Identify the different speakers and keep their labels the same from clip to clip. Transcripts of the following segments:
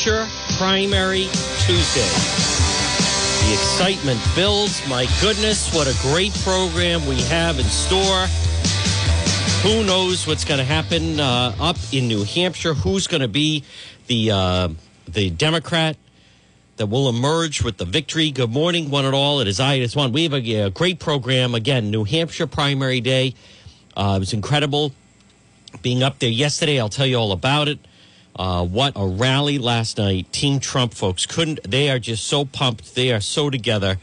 Speaker 1: Hampshire Primary Tuesday. The excitement builds. My goodness, what a great program we have in store. Who knows what's going to happen uh, up in New Hampshire? Who's going to be the uh, the Democrat that will emerge with the victory? Good morning, one and all. It is I. It is one. We have a, a great program again. New Hampshire primary day. Uh, it was incredible being up there yesterday. I'll tell you all about it. Uh, what a rally last night. Team Trump folks couldn't, they are just so pumped. They are so together.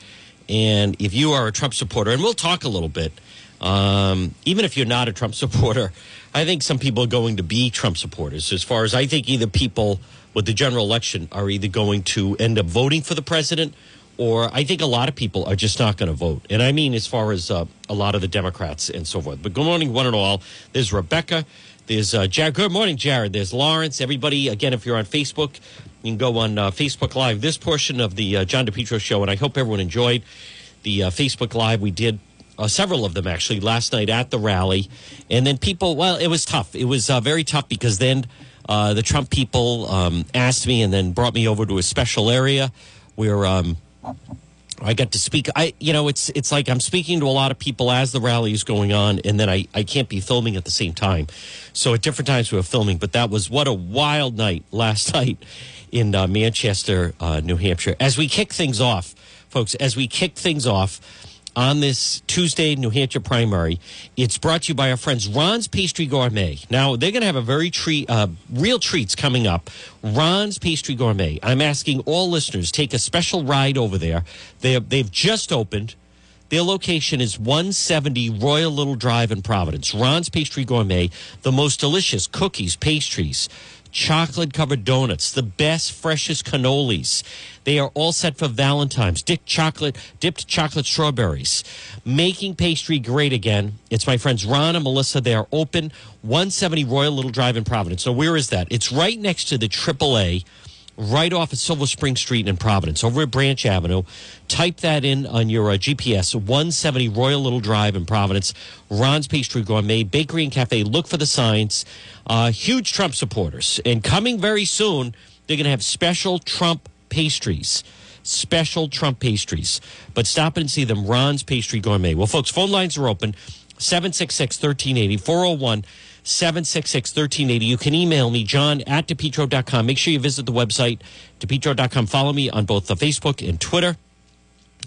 Speaker 1: And if you are a Trump supporter, and we'll talk a little bit, um, even if you're not a Trump supporter, I think some people are going to be Trump supporters. As far as I think, either people with the general election are either going to end up voting for the president, or I think a lot of people are just not going to vote. And I mean, as far as uh, a lot of the Democrats and so forth. But good morning, one and all. There's Rebecca. There's uh, Jared. Good morning, Jared. There's Lawrence. Everybody, again, if you're on Facebook, you can go on uh, Facebook Live. This portion of the uh, John DePetro show, and I hope everyone enjoyed the uh, Facebook Live we did uh, several of them actually last night at the rally. And then people, well, it was tough. It was uh, very tough because then uh, the Trump people um, asked me and then brought me over to a special area where um, I got to speak. I, you know, it's it's like I'm speaking to a lot of people as the rally is going on, and then I, I can't be filming at the same time. So at different times we were filming, but that was what a wild night last night in uh, Manchester, uh, New Hampshire. As we kick things off, folks, as we kick things off on this Tuesday New Hampshire primary. It's brought to you by our friends Ron's Pastry Gourmet. Now they're going to have a very treat, uh, real treats coming up. Ron's Pastry Gourmet. I'm asking all listeners take a special ride over there. They they've just opened. Their location is 170 Royal Little Drive in Providence. Ron's Pastry Gourmet, the most delicious cookies, pastries, chocolate covered donuts, the best, freshest cannolis. They are all set for Valentine's. Dipped chocolate, dipped chocolate strawberries. Making pastry great again. It's my friends Ron and Melissa. They are open 170 Royal Little Drive in Providence. So where is that? It's right next to the AAA right off at Silver Spring Street in Providence, over at Branch Avenue. Type that in on your uh, GPS, 170 Royal Little Drive in Providence. Ron's Pastry Gourmet, Bakery and Cafe. Look for the signs. Uh, huge Trump supporters. And coming very soon, they're going to have special Trump pastries. Special Trump pastries. But stop and see them, Ron's Pastry Gourmet. Well, folks, phone lines are open 766 1380 401 766 1380. You can email me, john at depetro.com. Make sure you visit the website, depetro.com. Follow me on both the Facebook and Twitter.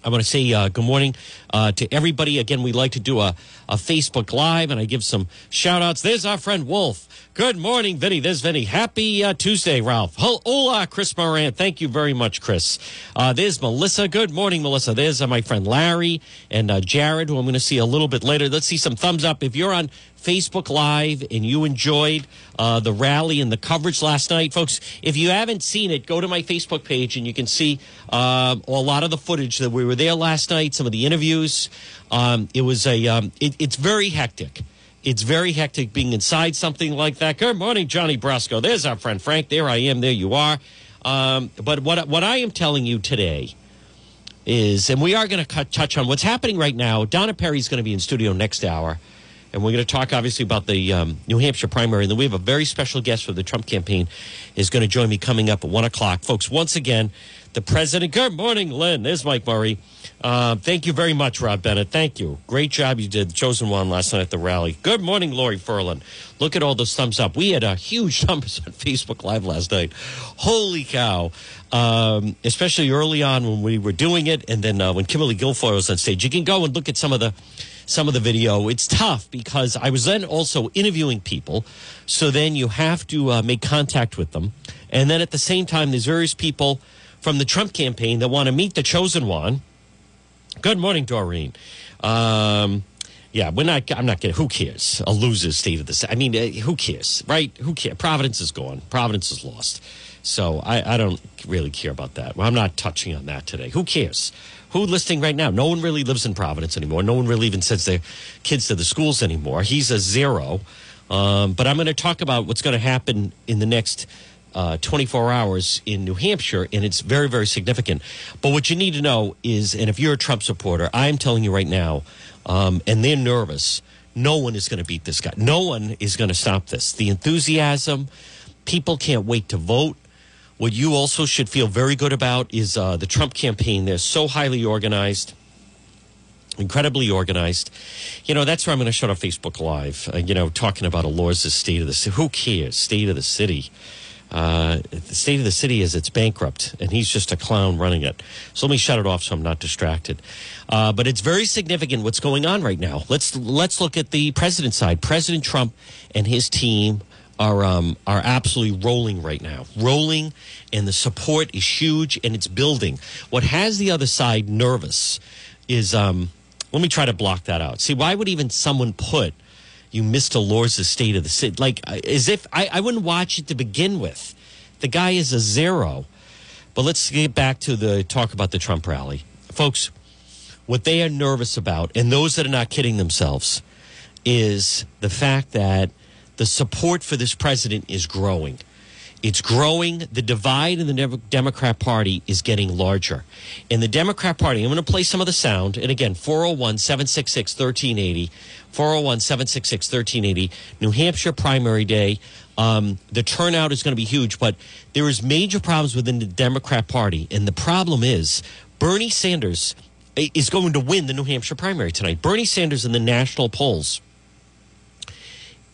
Speaker 1: I want to say uh, good morning uh, to everybody. Again, we like to do a, a Facebook Live, and I give some shout outs. There's our friend Wolf. Good morning, Vinny. There's Vinny. Happy uh, Tuesday, Ralph. Hola, Chris Moran. Thank you very much, Chris. Uh, there's Melissa. Good morning, Melissa. There's uh, my friend Larry and uh, Jared, who I'm going to see a little bit later. Let's see some thumbs up. If you're on Facebook Live and you enjoyed uh, the rally and the coverage last night, folks, if you haven't seen it, go to my Facebook page and you can see uh, a lot of the footage that we were there last night, some of the interviews. Um, it was a, um, it, it's very hectic. It's very hectic being inside something like that. Good morning, Johnny Brasco. There's our friend Frank. There I am. There you are. Um, but what what I am telling you today is, and we are going to touch on what's happening right now. Donna Perry's going to be in studio next hour. And we're going to talk, obviously, about the um, New Hampshire primary. And then we have a very special guest for the Trump campaign is going to join me coming up at 1 o'clock. Folks, once again, the president. Good morning, Lynn. There's Mike Murray. Uh, thank you very much, Rob Bennett. Thank you. Great job you did. Chosen one last night at the rally. Good morning, Lori Furlan. Look at all those thumbs up. We had a huge numbers on Facebook Live last night. Holy cow. Um, especially early on when we were doing it. And then uh, when Kimberly Guilfoyle was on stage. You can go and look at some of the some of the video. It's tough because I was then also interviewing people. So then you have to uh, make contact with them. And then at the same time, there's various people from the Trump campaign that want to meet the chosen one. Good morning, Doreen. Um, yeah, we're not. I'm not getting. Who cares? A loser's state of the. I mean, uh, who cares, right? Who cares? Providence is gone. Providence is lost. So I, I don't really care about that. Well, I'm not touching on that today. Who cares? Who listening right now? No one really lives in Providence anymore. No one really even sends their kids to the schools anymore. He's a zero. Um, but I'm going to talk about what's going to happen in the next uh, 24 hours in New Hampshire, and it's very, very significant. But what you need to know is, and if you're a Trump supporter, I'm telling you right now, um, and they're nervous, no one is going to beat this guy. No one is going to stop this. The enthusiasm, people can't wait to vote. What you also should feel very good about is uh, the Trump campaign. They're so highly organized, incredibly organized. You know, that's where I'm going to shut off Facebook Live, uh, you know, talking about Elorza's state of the city. Who cares? State of the city. Uh, the state of the city is it's bankrupt, and he's just a clown running it. So let me shut it off so I'm not distracted. Uh, but it's very significant what's going on right now. Let's let's look at the president side. President Trump and his team are um, are absolutely rolling right now, rolling, and the support is huge and it's building. What has the other side nervous is um, let me try to block that out. See, why would even someone put you missed Elorza's state of the city like uh, as if I, I wouldn't watch it to begin with. The guy is a zero. But let's get back to the talk about the Trump rally, folks. What they are nervous about, and those that are not kidding themselves, is the fact that the support for this president is growing. It's growing. The divide in the Democrat Party is getting larger. In the Democrat Party, I'm going to play some of the sound. And again, 401 766 1380. 401 766 1380. New Hampshire primary day. Um, the turnout is going to be huge, but there is major problems within the Democrat Party. And the problem is Bernie Sanders is going to win the New Hampshire primary tonight. Bernie Sanders in the national polls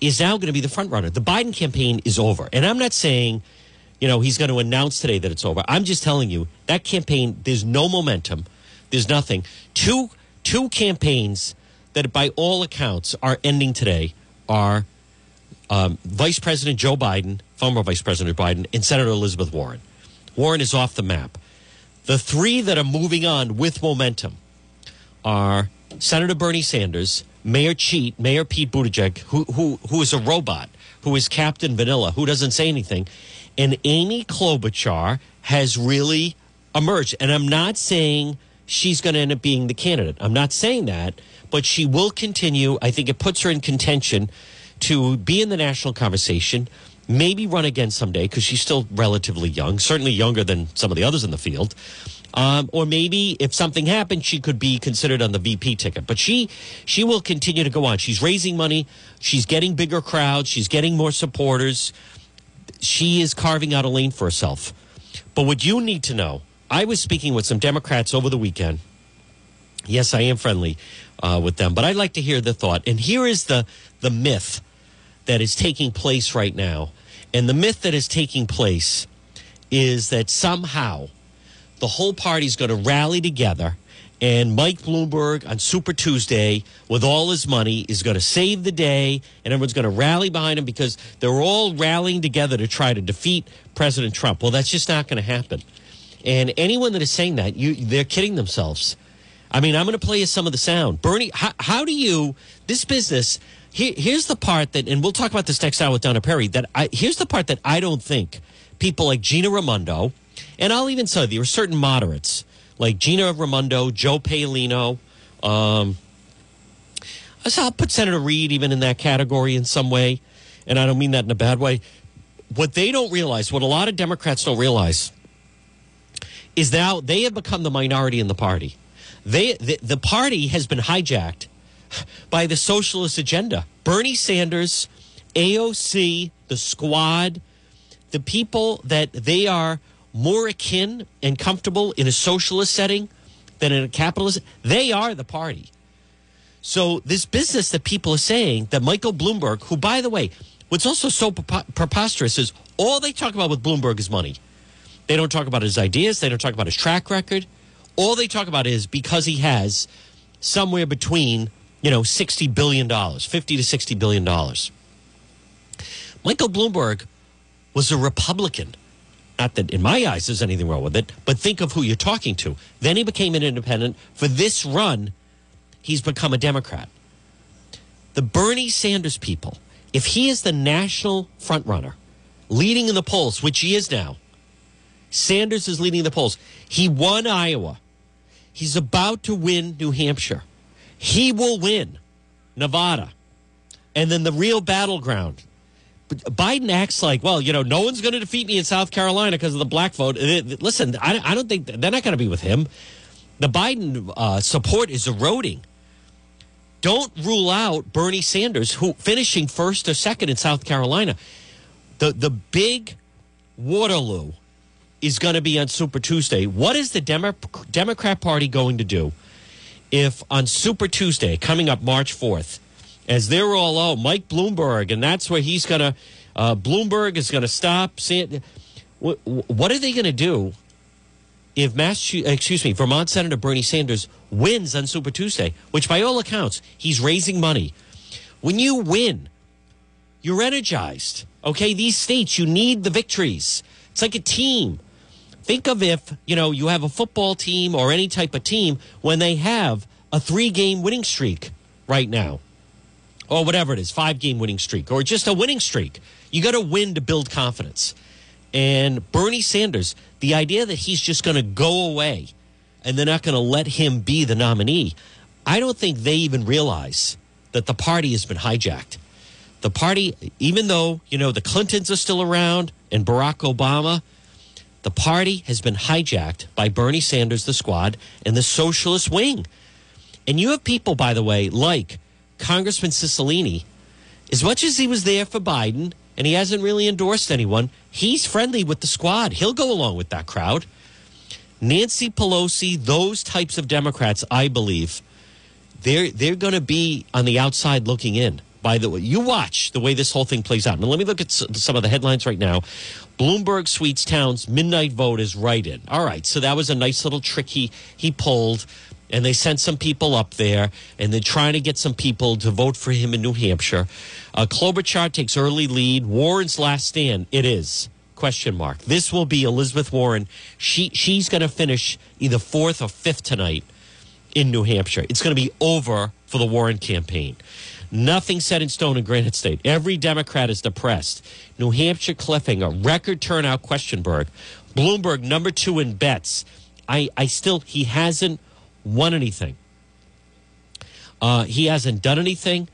Speaker 1: is now going to be the front runner. The Biden campaign is over. And I'm not saying, you know, he's going to announce today that it's over. I'm just telling you that campaign, there's no momentum. There's nothing. Two two campaigns that by all accounts are ending today are um, Vice President Joe Biden, former Vice President Biden, and Senator Elizabeth Warren. Warren is off the map. The three that are moving on with momentum are Senator Bernie Sanders, Mayor Cheat, Mayor Pete Buttigieg, who who who is a robot, who is Captain Vanilla, who doesn't say anything, and Amy Klobuchar has really emerged. And I'm not saying she's going to end up being the candidate. I'm not saying that, but she will continue. I think it puts her in contention to be in the national conversation, maybe run again someday because she's still relatively young, certainly younger than some of the others in the field. Um, or maybe if something happened, she could be considered on the VP ticket. But she she will continue to go on. She's raising money. She's getting bigger crowds. She's getting more supporters. She is carving out a lane for herself. But what you need to know, I was speaking with some Democrats over the weekend. Yes, I am friendly uh, with them, but I'd like to hear the thought. And here is the the myth that is taking place right now. And the myth that is taking place is that somehow the whole party's going to rally together and Mike Bloomberg on Super Tuesday, with all his money, is going to save the day, and everyone's going to rally behind him because they're all rallying together to try to defeat President Trump. Well, that's just not going to happen. And anyone that is saying that, you, they're kidding themselves. I mean, I'm going to play you some of the sound. Bernie, how, how do you, this business, here, here's the part that, and we'll talk about this next hour with Donna Perry, that I, here's the part that I don't think people like Gina Raimondo, and I'll even say there are certain moderates like Gina Raimondo, Joe Paolino. Um, I'll put Senator Reed even in that category in some way, and I don't mean that in a bad way. What they don't realize, what a lot of Democrats don't realize, is now they have become the minority in the party. They the, the party has been hijacked by the socialist agenda. Bernie Sanders, AOC, the squad, the people that they are more akin and comfortable in a socialist setting than in a capitalist, they are the party. So this business that people are saying that Michael Bloomberg, who by the way, what's also so preposterous is all they talk about with Bloomberg is money. They don't talk about his ideas. They don't talk about his track record. All they talk about is because he has somewhere between, you know, $60 billion, 50 to $60 billion. Michael Bloomberg was a Republican not that in my eyes there's anything wrong with it, but think of who you're talking to. Then he became an independent. For this run, he's become a Democrat. The Bernie Sanders people, if he is the national frontrunner, leading in the polls, which he is now, Sanders is leading the polls. He won Iowa. He's about to win New Hampshire. He will win Nevada. And then the real battleground, Biden acts like, well, you know, no one's going to defeat me in South Carolina because of the black vote. Listen, I, don't think they're not going to be with him. The Biden uh, support is eroding. Don't rule out Bernie Sanders, who finishing first or second in South Carolina. The the big Waterloo is going to be on Super Tuesday. What is the Demo- Democrat Party going to do if on Super Tuesday, coming up March 4th, as they're all, out. Mike Bloomberg, and that's where he's going to, uh, Bloomberg is going to stop. What, what are they going to do if Mass, excuse me, Vermont Senator Bernie Sanders wins on Super Tuesday, which by all accounts, he's raising money. When you win, you're energized. Okay, these states, you need the victories. It's like a team. Think of if, you know, you have a football team or any type of team when they have a three game winning streak right now, or whatever it is, five game winning streak, or just a winning streak. You got to win to build confidence. And Bernie Sanders, the idea that he's just going to go away and they're not going to let him be the nominee, I don't think they even realize that the party has been hijacked. The party, even though, you know, the Clintons are still around and Barack Obama, the party has been hijacked by Bernie Sanders, the squad, and the socialist wing. And you have people, by the way, like Congressman Cicilline, as much as he was there for Biden and he hasn't really endorsed anyone, he's friendly with the squad. He'll go along with that crowd. Nancy Pelosi, those types of Democrats, I believe, they're they're going to be on the outside looking in. By the way, you watch the way this whole thing plays out. Now, let me look at some of the headlines right now. Bloomberg Sweets Towns midnight vote is right in. All right, so that was a nice little trick he he pulled, and they sent some people up there, and they're trying to get some people to vote for him in New Hampshire. Uh, Klobuchar takes early lead. Warren's last stand. It is question mark. This will be Elizabeth Warren. She she's going to finish either fourth or fifth tonight in New Hampshire. It's going to be over for the Warren campaign. Nothing set in stone in Granite State. Every Democrat is depressed. New Hampshire cliffing, a record turnout, Questionberg. Bloomberg, number two in bets. I, I still, he hasn't won anything. Uh, he hasn't done anything.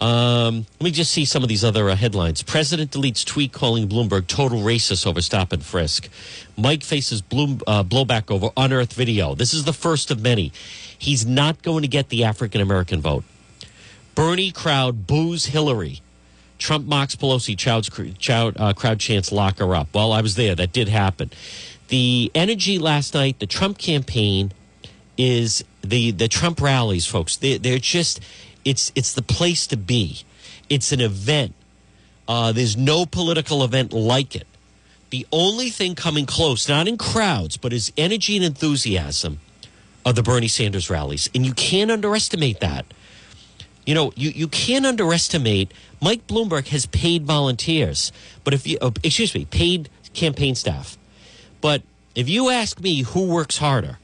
Speaker 1: Um, let me just see some of these other uh, headlines. President deletes tweet calling Bloomberg total racist over stop and frisk. Mike faces Bloom, uh, blowback over unearthed video. This is the first of many. He's not going to get the African American vote. Bernie crowd boos Hillary. Trump mocks Pelosi. Uh, crowd chants lock her up. Well, I was there. That did happen. The energy last night, the Trump campaign is the the Trump rallies, folks. They, they're just it's it's the place to be. It's an event. Uh, there's no political event like it. The only thing coming close, not in crowds, but is energy and enthusiasm, of the Bernie Sanders rallies, and you can't underestimate that. You know, you, you can't underestimate. Mike Bloomberg has paid volunteers, but if you, uh, excuse me, paid campaign staff. But if you ask me who works harder,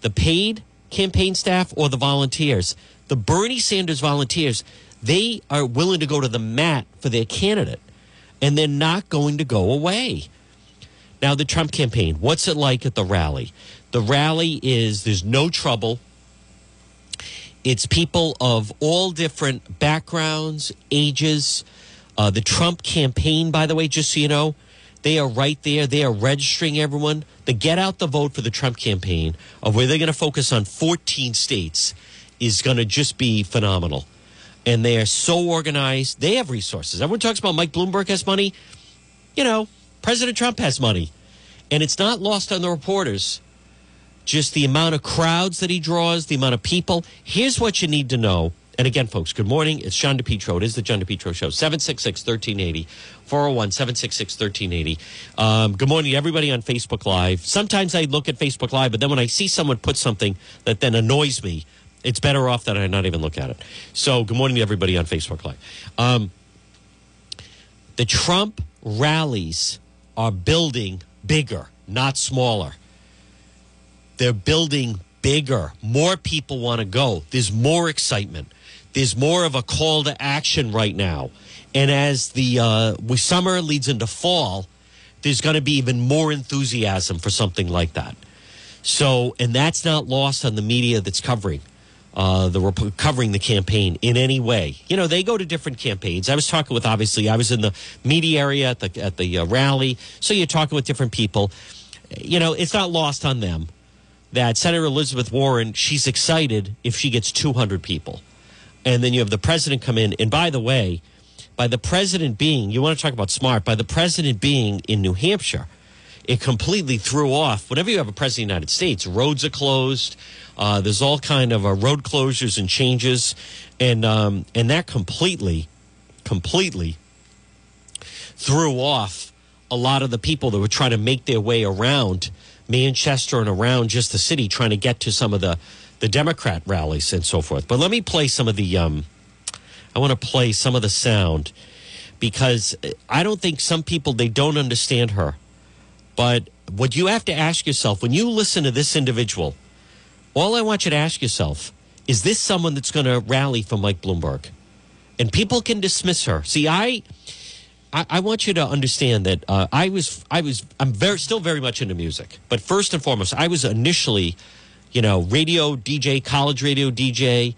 Speaker 1: the paid campaign staff or the volunteers, the Bernie Sanders volunteers, they are willing to go to the mat for their candidate, and they're not going to go away. Now, the Trump campaign, what's it like at the rally? The rally is there's no trouble it's people of all different backgrounds, ages. Uh, the Trump campaign, by the way, just so you know, they are right there. They are registering everyone. The get out the vote for the Trump campaign, of where they're going to focus on 14 states, is going to just be phenomenal. And they are so organized. They have resources. Everyone talks about Mike Bloomberg has money. You know, President Trump has money. And it's not lost on the reporters just the amount of crowds that he draws, the amount of people. Here's what you need to know. And again, folks, good morning. It's John DePetro. It is the John DePetro Show. 766 1380, 401 766 1380. Um, good morning everybody on Facebook Live. Sometimes I look at Facebook Live, but then when I see someone put something that then annoys me, it's better off that I not even look at it. So, good morning to everybody on Facebook Live. Um, the Trump rallies are building bigger, not smaller. They're building bigger. More people want to go. There's more excitement. There's more of a call to action right now. And as the uh, summer leads into fall, there's going to be even more enthusiasm for something like that. So, and that's not lost on the media that's covering uh, the covering the campaign in any way. You know, they go to different campaigns. I was talking with obviously I was in the media area at the at the uh, rally, so you're talking with different people. You know, it's not lost on them that Senator Elizabeth Warren, she's excited if she gets 200 people. And then you have the president come in. And by the way, by the president being, you want to talk about smart, by the president being in New Hampshire, it completely threw off. Whenever you have a president of the United States, roads are closed. Uh, there's all kind of uh, road closures and changes, and um, and that completely, completely threw off a lot of the people that were trying to make their way around Manchester and around just the city, trying to get to some of the the Democrat rallies and so forth. But let me play some of the. Um, I want to play some of the sound because I don't think some people they don't understand her. But what you have to ask yourself when you listen to this individual, all I want you to ask yourself is this someone that's going to rally for Mike Bloomberg? And people can dismiss her. See, I. I, want you to understand that uh, I was, I was, I'm very, still very much into music. But first and foremost, I was initially, you know, radio DJ, college radio DJ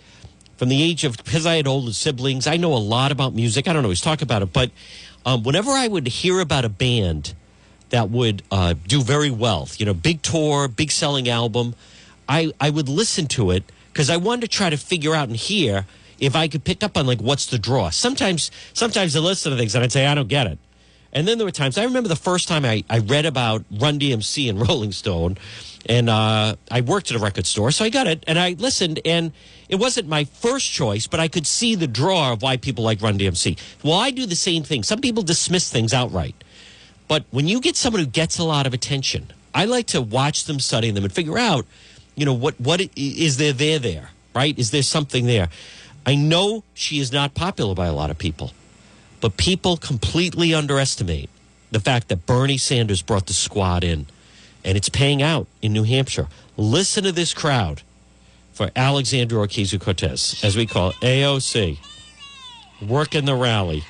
Speaker 1: from the age of because I had older siblings, I know a lot about music. I don't always talk about it, but um, whenever I would hear about a band that would uh, do very well, you know, big tour, big selling album, I I would listen to it because I wanted to try to figure out and hear if I could pick up on like what's the draw. Sometimes sometimes I listen to things and I'd say I don't get it. And then there were times I remember the first time I, I read about Run DMC and Rolling Stone, and uh, I worked at a record store, so I got it and I listened, and it wasn't my first choice, but I could see the draw of why people like Run DMC. Well, I do the same thing. Some people dismiss things outright, but when you get someone who gets a lot of attention, I like to watch them, study them, and figure out, you know, what what is there there there, right? Is there something there? I know she is not popular by a lot of people. But people completely underestimate the fact that Bernie Sanders brought the squad in and it's paying out in New Hampshire. Listen to this crowd for Alexandria Ocasio Cortez, as we call it, AOC, working the rally.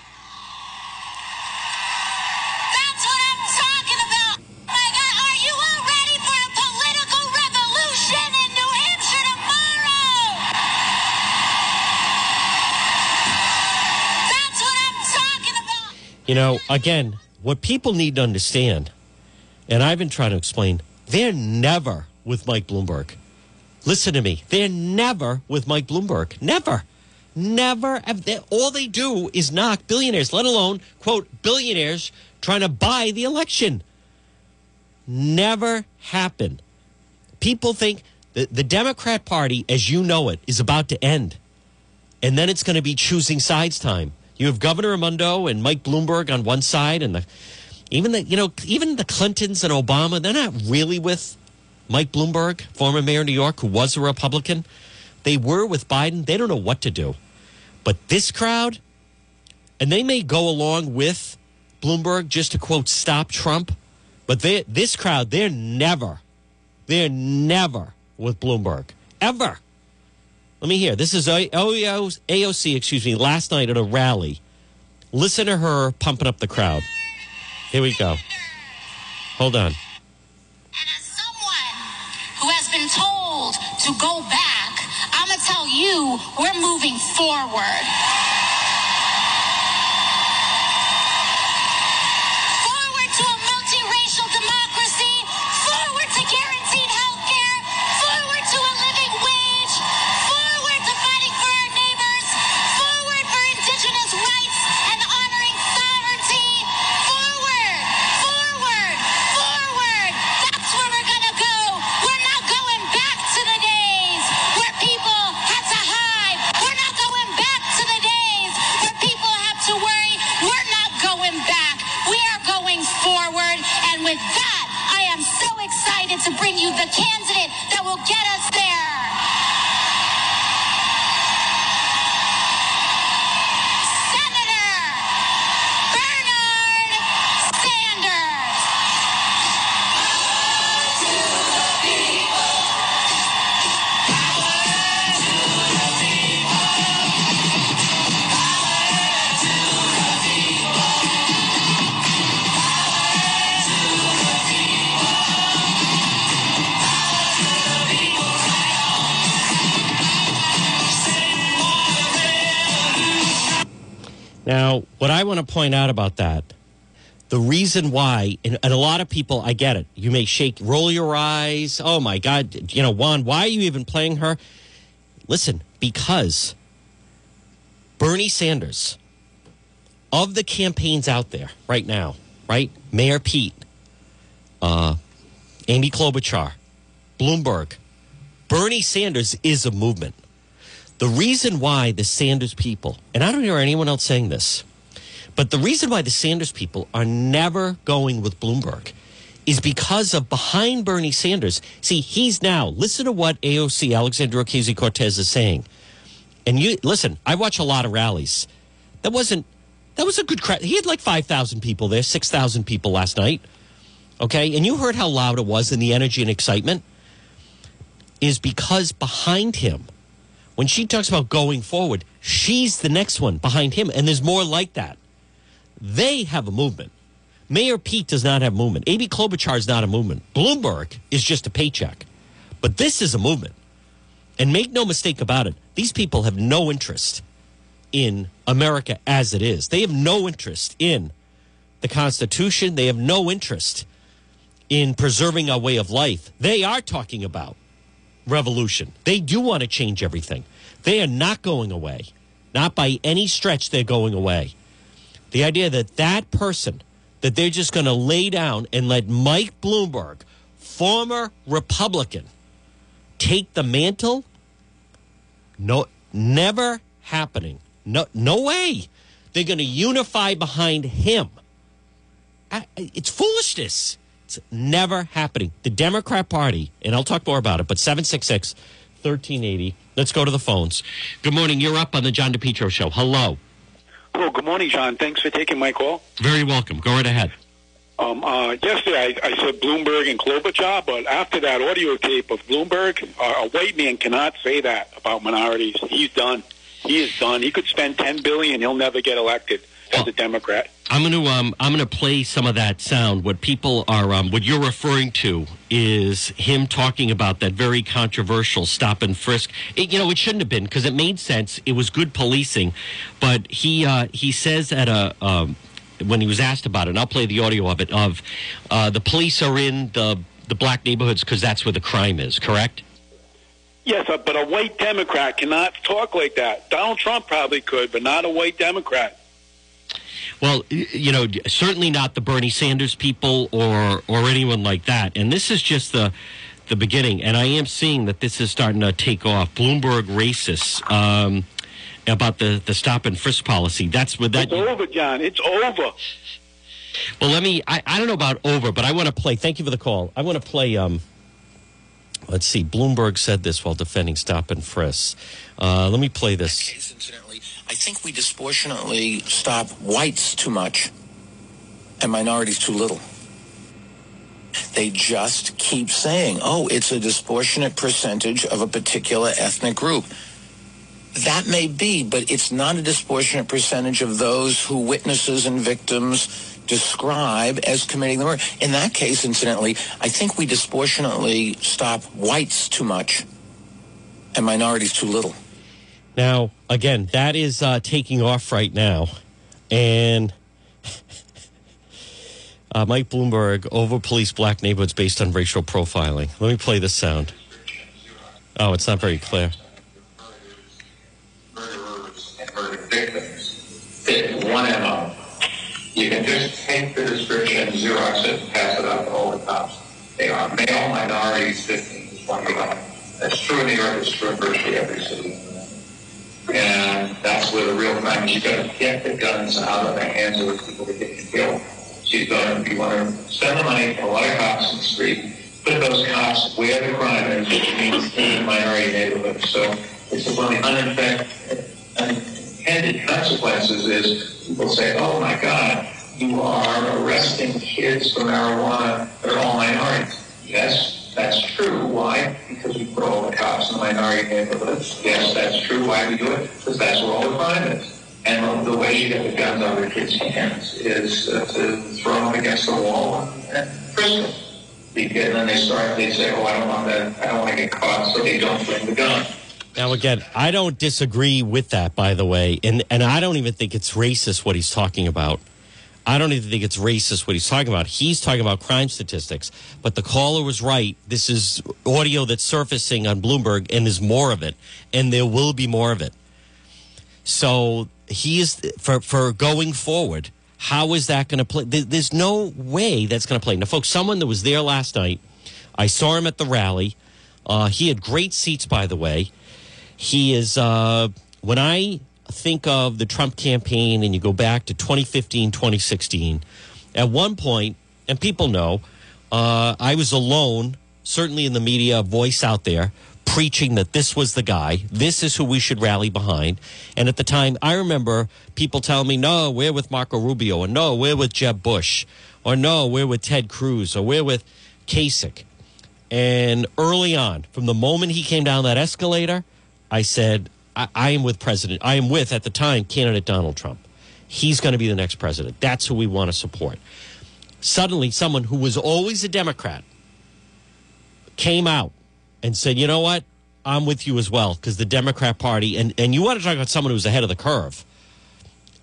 Speaker 1: You know, again, what people need to understand, and I've been trying to explain, they're never with Mike Bloomberg. Listen to me. They're never with Mike Bloomberg. Never. Never. All they do is knock billionaires, let alone, quote, billionaires trying to buy the election. Never happen. People think the, the Democrat Party, as you know it, is about to end. And then it's going to be choosing sides time. You have Governor Raimondo and Mike Bloomberg on one side, and the even the you know even the Clintons and Obama. They're not really with Mike Bloomberg, former mayor of New York, who was a Republican. They were with Biden. They don't know what to do. But this crowd, and they may go along with Bloomberg just to quote stop Trump, but they, this crowd, they're never, they're never with Bloomberg ever. Let me hear. This is AOC, excuse me, last night at a rally. Listen to her pumping up the crowd. Here we go. Hold on.
Speaker 2: And as someone who has been told to go back, I'm going to tell you, we're moving forward.
Speaker 1: Point out about that, the reason why, and, and, a lot of people, I get it. You may shake, roll your eyes. Oh my God, you know, Juan, why are you even playing her? Listen, because Bernie Sanders, of the campaigns out there right now, right? Mayor Pete, uh, Amy Klobuchar, Bloomberg, Bernie Sanders is a movement. The reason why the Sanders people, and I don't hear anyone else saying this, but the reason why the Sanders people are never going with Bloomberg is because of behind Bernie Sanders. See, he's now, listen to what AOC, Alexandria Ocasio Cortez, is saying. And you, listen, I watch a lot of rallies. That wasn't, that was a good crowd. He had like 5,000 people there, 6,000 people last night. Okay. And you heard how loud it was and the energy and excitement is because behind him, when she talks about going forward, she's the next one behind him. And there's more like that. They have a movement. Mayor Pete does not have movement. Amy Klobuchar is not a movement. Bloomberg is just a paycheck. But this is a movement. And make no mistake about it, these people have no interest in America as it is. They have no interest in the Constitution. They have no interest in preserving our way of life. They are talking about revolution. They do want to change everything. They are not going away. Not by any stretch, they're going away. The idea that that person, that they're just going to lay down and let Mike Bloomberg, former Republican, take the mantle, no, never happening. No, no way. They're going to unify behind him. I, it's foolishness. It's never happening. The Democrat Party, and I'll talk more about it, but 766 1380. Let's go to the phones. Good morning. You're up on the John DePetro show. Hello.
Speaker 3: Hello, good morning, John. Thanks for taking my call.
Speaker 1: Very welcome. Go right ahead.
Speaker 3: Um, uh, yesterday, I, I said Bloomberg and Klobuchar, but after that audio tape of Bloomberg, uh, a white man cannot say that about minorities. He's done. He is done. He could spend ten billion. He'll never get elected as a Democrat.
Speaker 1: I'm going to um, I'm going to play some of that sound. What people are um, what you're referring to is him talking about that very controversial stop and frisk. It, you know, it shouldn't have been because it made sense. It was good policing, but he uh, he says at a. Um, when he was asked about it, and I'll play the audio of it. Of uh, the police are in the the black neighborhoods because that's where the crime is. Correct?
Speaker 3: Yes, uh, but a white Democrat cannot talk like that. Donald Trump probably could, but not a white Democrat.
Speaker 1: Well, you know, certainly not the Bernie Sanders people or or anyone like that. And this is just the the beginning. And I am seeing that this is starting to take off. Bloomberg racists um, about the the stop and frisk policy. That's what that.
Speaker 3: It's over, John. It's over.
Speaker 1: Well, let me. I, I don't know about over, but I want to play. Thank you for the call. I want to play. Um, let's see. Bloomberg said this while defending stop and frisk. Uh, let me play this.
Speaker 4: I think we disproportionately stop whites too much and minorities too little. They just keep saying, oh, it's a disproportionate percentage of a particular ethnic group. That may be, but it's not a disproportionate percentage of those who witnesses and victims describe as committing the murder. In that case, incidentally, I think we disproportionately stop whites too much and minorities too little.
Speaker 1: Now, again, that is uh, taking off right now. And uh, Mike Bloomberg over police black neighborhoods based on racial profiling. Let me play this sound. Oh, it's not very clear.
Speaker 5: One MO. You can just take the description, Xerox it, pass it out to all the cops. They are male minorities, 15 is one That's true in New York, it's true in virtually every city. And that's where the real crime is. You've got to get the guns out of the hands of the people that get you killed. She's going to, you want to spend the money a lot of cops in the street, put those cops where the crime is, which means in the minority neighborhoods. So it's one of the unintended consequences is people say, oh my God, you are arresting kids for marijuana that are all minorities. Yes, that's true. Why? Because we put all the cops in the minority neighborhoods. Yes, that's true. Why we do it? Because that's where all the crime is. And the way you get the guns out of the kids' hands is uh, to throw them against the wall and frisk them. Because then they start, they say, oh, I don't want that, I don't want to get caught, so they don't bring the gun.
Speaker 1: Now, again, I don't disagree with that, by the way. And, and I don't even think it's racist what he's talking about. I don't even think it's racist what he's talking about. He's talking about crime statistics. But the caller was right. This is audio that's surfacing on Bloomberg, and there's more of it. And there will be more of it. So he is, for, for going forward, How is that going to play? There's no way that's going to play. Now, folks, someone that was there last night, I saw him at the rally. Uh, he had great seats, by the way. He is, uh, when I think of the Trump campaign and you go back to 2015, 2016, at one point, and people know, uh, I was alone, certainly in the media, a voice out there preaching that this was the guy, this is who we should rally behind. And at the time, I remember people telling me, no, we're with Marco Rubio, or no, we're with Jeb Bush, or no, we're with Ted Cruz, or we're with Kasich. And early on, from the moment he came down that escalator, I said, I, I am with President, I am with, at the time, candidate Donald Trump. He's going to be the next president. That's who we want to support. Suddenly, someone who was always a Democrat came out and said, you know what? I'm with you as well because the Democrat Party, and, and you want to talk about someone who's ahead of the curve,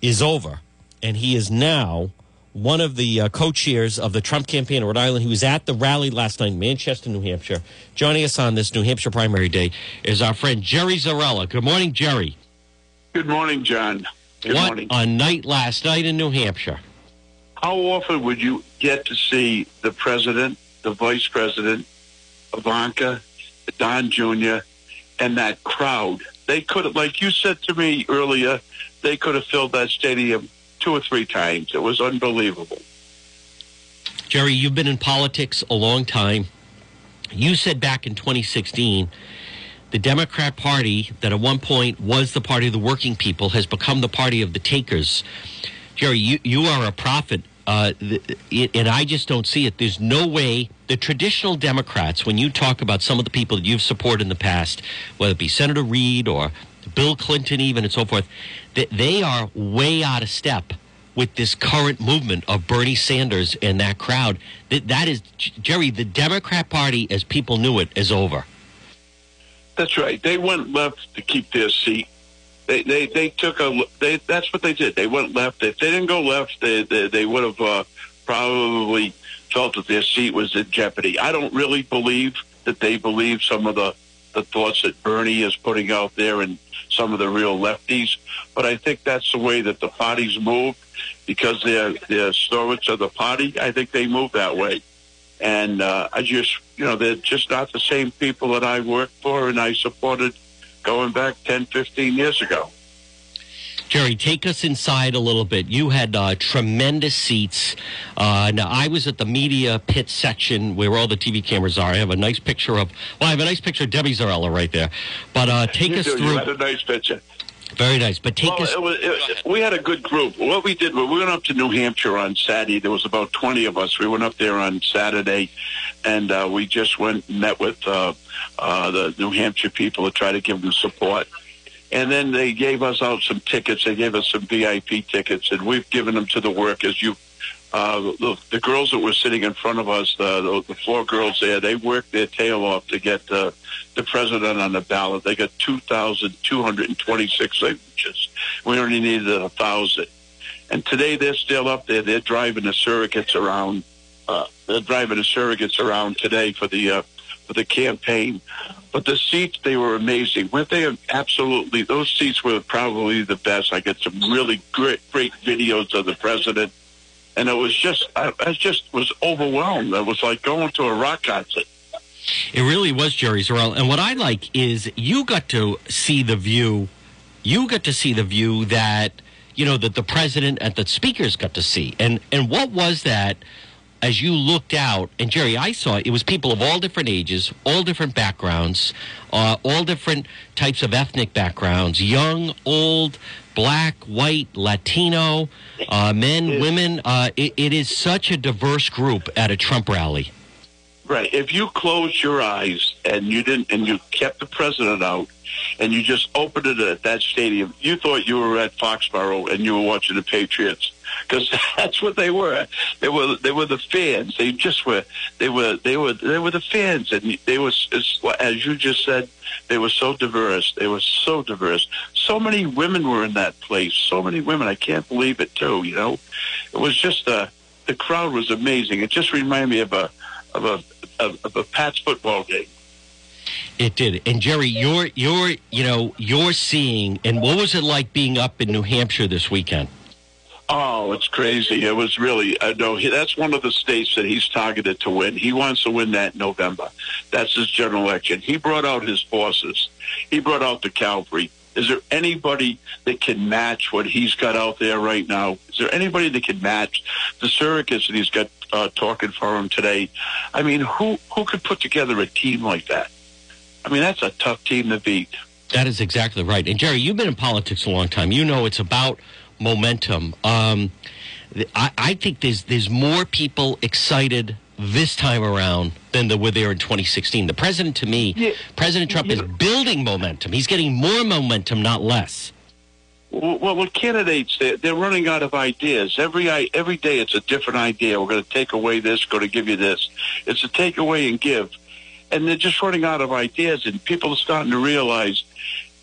Speaker 1: is over. And he is now one of the uh, co chairs of the Trump campaign in Rhode Island. He was at the rally last night in Manchester, New Hampshire. Joining us on this New Hampshire primary day is our friend Jerry Zarrella. Good morning, Jerry.
Speaker 6: Good morning, John. Good
Speaker 1: what
Speaker 6: morning.
Speaker 1: a night last night in New Hampshire.
Speaker 6: How often would you get to see the president, the vice president, Ivanka, Don Jr., and that crowd. They could have, like you said to me earlier, they could have filled that stadium two or three times. It was unbelievable.
Speaker 1: Jerry, you've been in politics a long time. You said back in 2016 the Democrat Party, that at one point was the party of the working people, has become the party of the takers. Jerry, you, you are a prophet uh, and I just don't see it. There's no way the traditional Democrats, when you talk about some of the people that you've supported in the past, whether it be Senator Reed or Bill Clinton, even and so forth, that they are way out of step with this current movement of Bernie Sanders and that crowd. That that is Jerry. The Democrat Party, as people knew it, is over.
Speaker 6: That's right. They went left to keep their seat they, they, they took a they that's what they did. They went left. If they didn't go left, they they, they would have uh, probably felt that their seat was in jeopardy. I don't really believe that they believe some of the the thoughts that Bernie is putting out there and some of the real lefties, but I think that's the way that the parties move because they're they're stewards of the party. I think they move that way, and uh, I just you know they're just not the same people that I worked for and I supported going back 10, 15 years ago.
Speaker 1: Jerry, take us inside a little bit. You had uh, tremendous seats. Uh, now, I was at the media pit section where all the TV cameras are. I have a nice picture of, well, I have a nice picture of Debbie Zarrella right there. But uh, take
Speaker 6: you
Speaker 1: us
Speaker 6: do.
Speaker 1: through.
Speaker 6: You had a nice picture.
Speaker 1: Very nice. But take
Speaker 6: well,
Speaker 1: us.
Speaker 6: It was, it, we had a good group. What we did, we went up to New Hampshire on Saturday. There was about 20 of us. We went up there on Saturday, and uh, we just went and met with uh, uh, the New Hampshire people to try to give them support. And then they gave us out some tickets. They gave us some VIP tickets, and we've given them to the workers. You uh, the, the girls that were sitting in front of us, the, the, the four girls there, they worked their tail off to get uh, the president on the ballot. They got 2,226 signatures. We only needed a thousand. And today they're still up there. They're driving the surrogates around. Uh, they're driving the surrogates around today for the uh, for the campaign. But the seats, they were amazing. Weren't they absolutely? Those seats were probably the best. I got some really great, great videos of the president and it was just I, I just was overwhelmed. It was like going to a rock concert.
Speaker 1: It really was Jerry Zarrella. And what I like is you got to see the view. You got to see the view that you know that the president and the speakers got to see. And and what was that? As you looked out, and Jerry, I saw it, it was people of all different ages, all different backgrounds, uh, all different types of ethnic backgrounds, young, old, black, white, Latino, uh, men, women. Uh, it, it is such a diverse group at a Trump rally.
Speaker 6: Right. If you closed your eyes and you didn't, and you kept the president out, and you just opened it at that stadium, you thought you were at Foxborough and you were watching the Patriots because that's what they were. They were they were the fans. They just were. They were they were they were the fans, and they was as you just said. They were so diverse. They were so diverse. So many women were in that place. So many women. I can't believe it too. You know, it was just a. Uh, the crowd was amazing. It just reminded me of a of a of, of a Pats football game.
Speaker 1: It did. And Jerry, you're you're you know you're seeing. And what was it like being up in New Hampshire this weekend?
Speaker 6: Oh, it's crazy. It was really, uh, no, he, that's one of the states that he's targeted to win. He wants to win that in November. That's his general election. He brought out his forces. He brought out the cavalry. Is there anybody that can match what he's got out there right now? Is there anybody that can match the surrogates that he's got uh, talking for him today? I mean, who who could put together a team like that? I mean, that's a tough team to beat.
Speaker 1: That is exactly right. And Jerry, you've been in politics a long time. You know it's about momentum. Um, I, I think there's there's more people excited this time around than the were there in 2016. The president, to me,
Speaker 6: Yeah.
Speaker 1: President Trump is building momentum. He's getting more momentum, not less.
Speaker 6: Well, well, candidates, they're, they're running out of ideas. Every every day, it's a different idea. We're going to take away this, going to give you this. It's a take away and give, and they're just running out of ideas. And people are starting to realize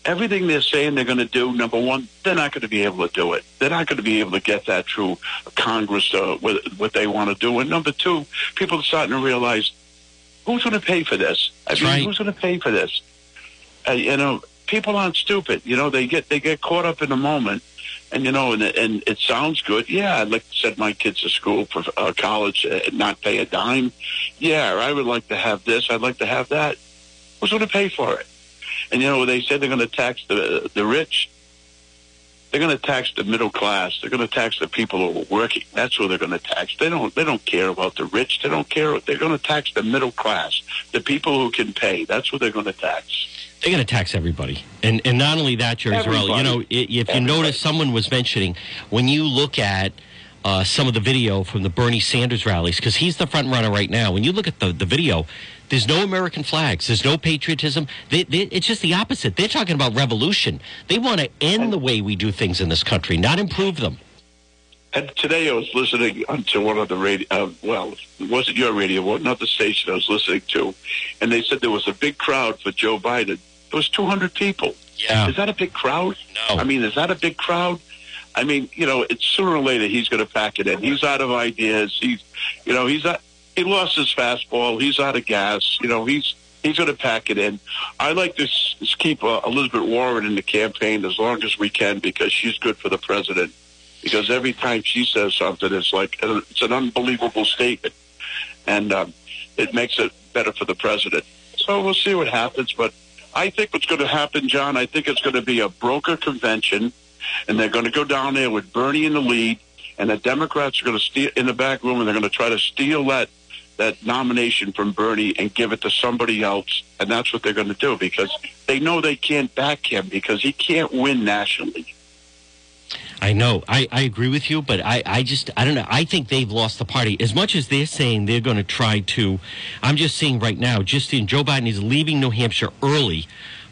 Speaker 6: everything they're saying they're going to do. Number one, they're not going to be able to do it. They're not going to be able to get that through Congress uh, what, what they want to do. And number two, people are starting to realize who's going to pay for this. I mean,
Speaker 1: right.
Speaker 6: who's going to pay for this? Uh, you know, people aren't stupid. You know, they get they get caught up in the moment, and you know, and, and it sounds good. Yeah, I'd like to send my kids to school for uh, college uh, and not pay a dime. Yeah, I would like to have this. I'd like to have that. Who's going to pay for it? And you know, they said they're going to tax the the rich. They're going to tax the middle class. They're going to tax the people who are working. That's who they're going to tax. They don't. They don't care about the rich. They don't care. They're going to tax the middle class, the people who can pay. That's what they're going to tax.
Speaker 1: They're going to tax everybody, and and not only that, Jerry Zarrella. You know, if you
Speaker 6: Everybody.
Speaker 1: notice, someone was mentioning when you look at uh, some of the video from the Bernie Sanders rallies, because he's the front runner right now. When you look at the the video, there's no American flags, there's no patriotism. They, they, it's just the opposite. They're talking about revolution. They want to end the way we do things in this country, not improve them.
Speaker 6: And today I was listening to one of the radio. Uh, well, it wasn't your radio, well, another station I was listening to, and they said there was a big crowd for Joe Biden. There was 200 people.
Speaker 1: Yeah.
Speaker 6: Is that a big crowd?
Speaker 1: No.
Speaker 6: I mean, is that a big crowd? I mean, you know, it's sooner or later he's going to pack it in. He's out of ideas. He's, you know, he's out, he lost his fastball. He's out of gas. You know, he's he's going to pack it in. I like to s- keep uh, Elizabeth Warren in the campaign as long as we can because she's good for the president. Because every time she says something, it's like uh, it's an unbelievable statement, and um, it makes it better for the president. So we'll see what happens. But I think what's going to happen, John, I think it's going to be a broker convention, and they're going to go down there with Bernie in the lead, and the Democrats are going to steal in the back room, and they're going to try to steal that that nomination from Bernie and give it to somebody else, and that's what they're going to do because they know they can't back him because he can't win nationally.
Speaker 1: I know. I, I agree with you, but I, I just, I don't know. I think they've lost the party. As much as they're saying they're going to try to, I'm just seeing right now, just in Joe Biden is leaving New Hampshire early,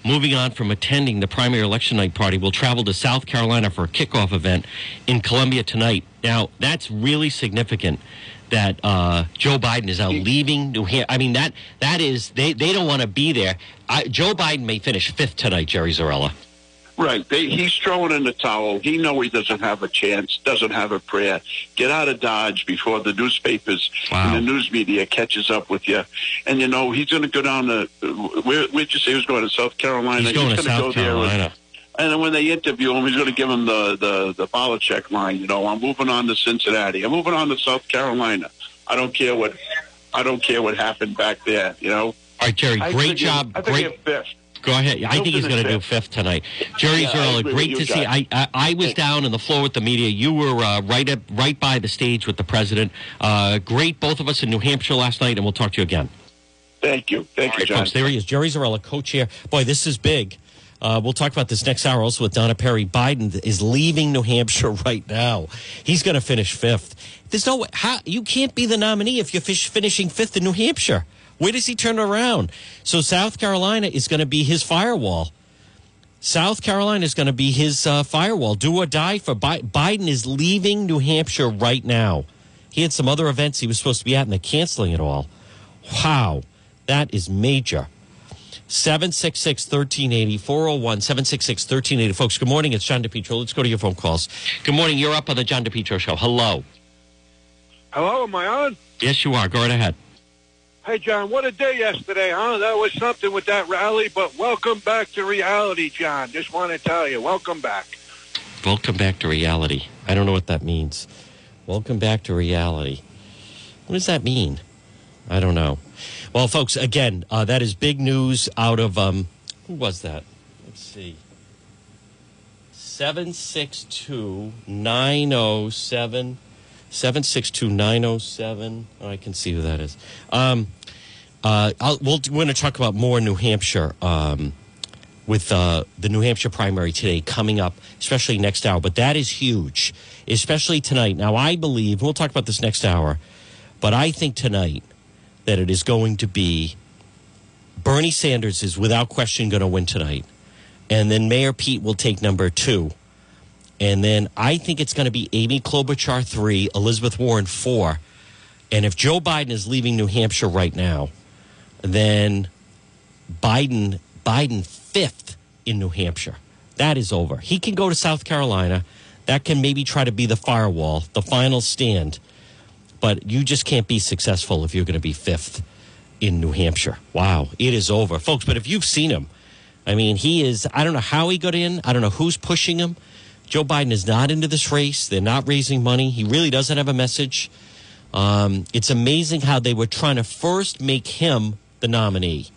Speaker 1: moving on from attending the primary election night party, will travel to South Carolina for a kickoff event in Columbia tonight. Now, that's really significant that uh, Joe Biden is now leaving New Hampshire. I mean, that that is, they, they don't want to be there. I, Joe Biden may finish fifth tonight, Jerry Zarrella.
Speaker 6: Right. They, he's throwing in the towel. He know he doesn't have a chance, doesn't have a prayer. Get out of Dodge before the newspapers
Speaker 1: Wow.
Speaker 6: and the news media catches up with you. And, you know, he's going to go down to, where, where'd you say he was going to South Carolina?
Speaker 1: He's going to
Speaker 6: gonna
Speaker 1: South
Speaker 6: go there with-
Speaker 1: Carolina.
Speaker 6: And then when they interview him, he's going to give him the, the, the Belichick line. You know, I'm moving on to Cincinnati. I'm moving on to South Carolina. I don't care what, I don't care what happened back there, you know.
Speaker 1: All right, Jerry, great
Speaker 6: think
Speaker 1: job.
Speaker 6: I think
Speaker 1: Great.
Speaker 6: fifth.
Speaker 1: Go ahead. I
Speaker 6: He'll
Speaker 1: think he's going to do
Speaker 6: fifth.
Speaker 1: fifth tonight. Jerry
Speaker 6: Yeah, Zarrella,
Speaker 1: great to see. I. I I was down on the floor with the media. You were uh, right up, right by the stage with the president. Uh, great, both of us in New Hampshire last night, and we'll talk to you again.
Speaker 6: Thank you. Thank
Speaker 1: All
Speaker 6: you,
Speaker 1: right,
Speaker 6: John.
Speaker 1: folks. There he is, Jerry Zarrella, co-chair. Boy, this is big. Uh, we'll talk about this next hour also with Donna Perry. Biden is leaving New Hampshire right now. He's going to finish fifth. There's no how you can't be the nominee if you're fish, finishing fifth in New Hampshire. Where does he turn around? So South Carolina is going to be his firewall. South Carolina is going to be his uh, firewall. Do or die for Bi- Biden is leaving New Hampshire right now. He had some other events he was supposed to be at, and they're canceling it all. Wow, that is major. 766 1380 401 766 1380. Folks, good morning. It's John DePetro. Let's go to your phone calls. Good morning. You're up on the John DePetro show. Hello.
Speaker 7: Hello, am I on?
Speaker 1: Yes, you are. Go right ahead.
Speaker 7: Hey, John, what a day yesterday, huh? That was something with that rally, but welcome back to reality, John. Just want to tell you, welcome back.
Speaker 1: Welcome back to reality. I don't know what that means. Welcome back to reality. What does that mean? I don't know. Well, folks, again, uh, that is big news out of um, who was that? Let's see. 762 907 762 907. I can see who that is. Um, uh, we'll, we're going to talk about more New Hampshire um, with uh, the New Hampshire primary today coming up, especially next hour. But that is huge, especially tonight. Now, I believe, we'll talk about this next hour, but I think tonight that it is going to be Bernie Sanders is without question going to win tonight. And then Mayor Pete will take number two. And then I think it's going to be Amy Klobuchar three, Elizabeth Warren four. And if Joe Biden is leaving New Hampshire right now, then Biden Biden fifth in New Hampshire. That is over. He can go to South Carolina. That can maybe try to be the firewall, the final stand. But you just can't be successful if you're going to be fifth in New Hampshire. Wow, it is over, folks. But if you've seen him, I mean, he is, I don't know how he got in, I don't know who's pushing him. Joe Biden is not into this race. They're not raising money. He really doesn't have a message. Um, it's amazing how they were trying to first make him the nominee,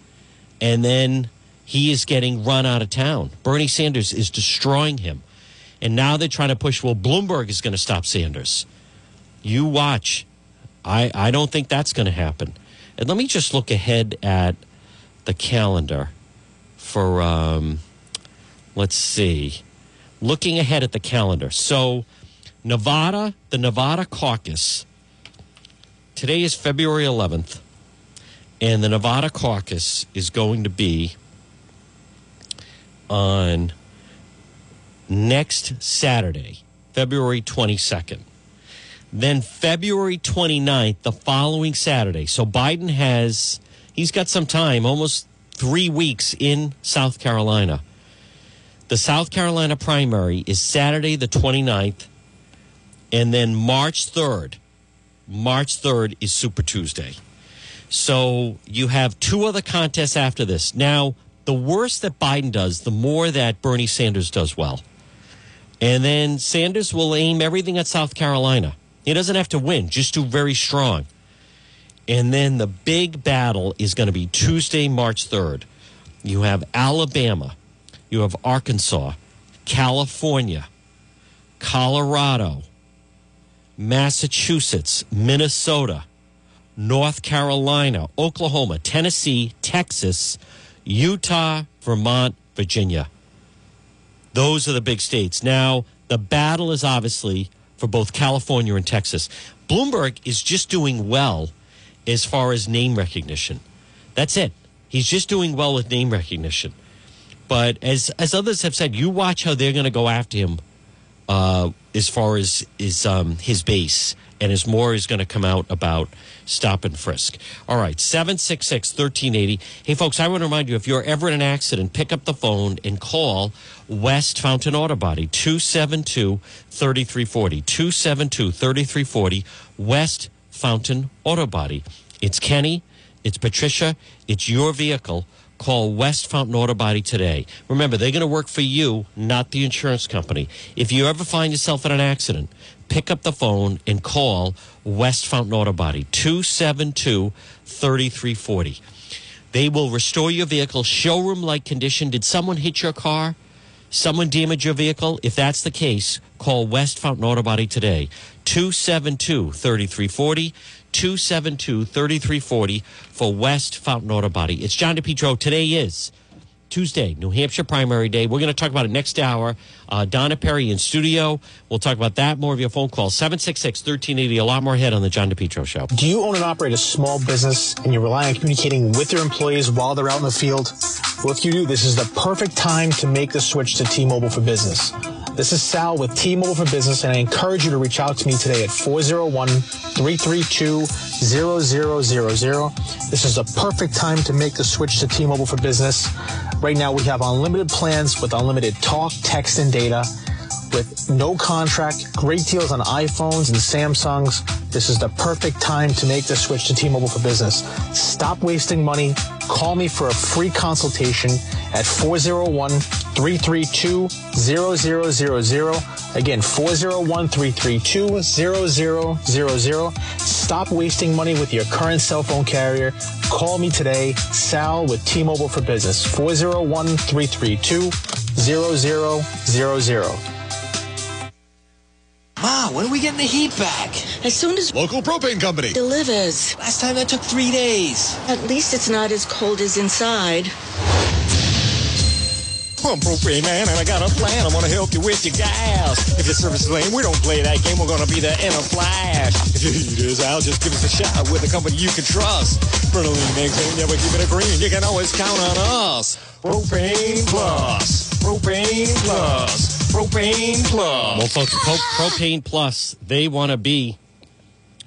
Speaker 1: and then he is getting run out of town. Bernie Sanders is destroying him. And now they're trying to push, well, Bloomberg is going to stop Sanders. You watch. I, I don't think that's going to happen. And let me just look ahead at the calendar for, um, let's see, looking ahead at the calendar. So, Nevada, the Nevada caucus, today is February 11th, and the Nevada caucus is going to be on next Saturday, February 22nd. Then February 29th, the following Saturday. So Biden has, he's got some time, almost three weeks in South Carolina. The South Carolina primary is Saturday, the 29th. And then March 3rd, March 3rd is Super Tuesday. So you have two other contests after this. Now, the worse that Biden does, the more that Bernie Sanders does well. And then Sanders will aim everything at South Carolina. He doesn't have to win, just do very strong. And then the big battle is going to be Tuesday, March 3rd. You have Alabama, you have Arkansas, California, Colorado, Massachusetts, Minnesota, North Carolina, Oklahoma, Tennessee, Texas, Utah, Vermont, Virginia. Those are the big states. Now, the battle is obviously for both California and Texas. Bloomberg is just doing well as far as name recognition. That's it. He's just doing well with name recognition. But as as others have said, you watch how they're going to go after him uh, as far as is um, his base, and as more is going to come out about stop and frisk. All right, 766 1380. Hey, folks, I want to remind you if you're ever in an accident, pick up the phone and call West Fountain Auto Body 272 3340. 272 3340 West Fountain Auto Body. It's Kenny, it's Patricia, it's your vehicle. Call West Fountain Auto Body today. Remember, they're going to work for you, not the insurance company. If you ever find yourself in an accident, pick up the phone and call West Fountain Auto Body 272 3340. They will restore your vehicle showroom like condition. Did someone hit your car? Someone damage your vehicle? If that's the case, call West Fountain Auto Body today 272 3340. 272 3340 for West Fountain Auto Body. It's John DePetro. Today is Tuesday, New Hampshire primary day. We're going to talk about it next hour. Uh, Donna Perry in studio. We'll talk about that. More of your phone calls. 766 1380. A lot more ahead on the John DePetro show.
Speaker 8: Do you own and operate a small business and you rely on communicating with your employees while they're out in the field? Well, if you do, this is the perfect time to make the switch to T Mobile for Business. This is Sal with T Mobile for Business, and I encourage you to reach out to me today at 401 332 0000. This is a perfect time to make the switch to T Mobile for Business. Right now, we have unlimited plans with unlimited talk, text, and data with no contract, great deals on iPhones and Samsungs. This is the perfect time to make the switch to T-Mobile for Business. Stop wasting money. Call me for a free consultation at 401-332-0000 Again, 401-332-0000. Stop wasting money with your current cell phone carrier. Call me today, Sal with T-Mobile for Business, 401-332-0000.
Speaker 9: Ma, when are we getting the heat back?
Speaker 10: As soon as
Speaker 11: Local propane company.
Speaker 10: delivers.
Speaker 9: Last time that took three days.
Speaker 10: At least it's not as cold as inside.
Speaker 11: I'm propane man, and I got a plan. I'm gonna help you with your gas. If your service is lame, we don't play that game. We're gonna be there in a flash. If your heat is out, just give us a shot with a company you can trust. Bernoulli makes it, never keep it a green. You can always count on us. Propane Plus. Propane Plus. Propane Plus.
Speaker 1: Well, folks, Pro- Propane Plus, they want to be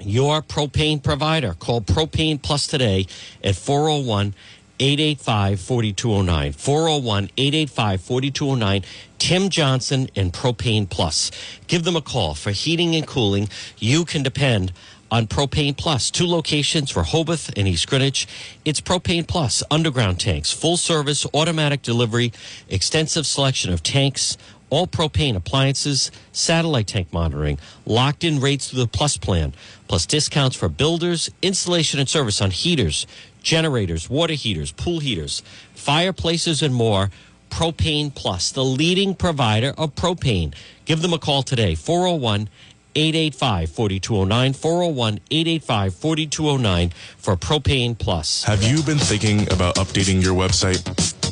Speaker 1: your propane provider. Call Propane Plus today at 401 885 4209. 401 885 4209. Tim Johnson and Propane Plus. Give them a call for heating and cooling. You can depend on Propane Plus. Two locations for Hobith and East Greenwich. It's Propane Plus, underground tanks, full service, automatic delivery, extensive selection of tanks, all propane appliances, satellite tank monitoring, locked in rates through the Plus plan, plus discounts for builders, installation and service on heaters, generators, water heaters, pool heaters, fireplaces, and more. Propane Plus, the leading provider of propane. Give them a call today, 401 885 4209, 401 885 4209 for Propane Plus.
Speaker 12: Have you been thinking about updating your website?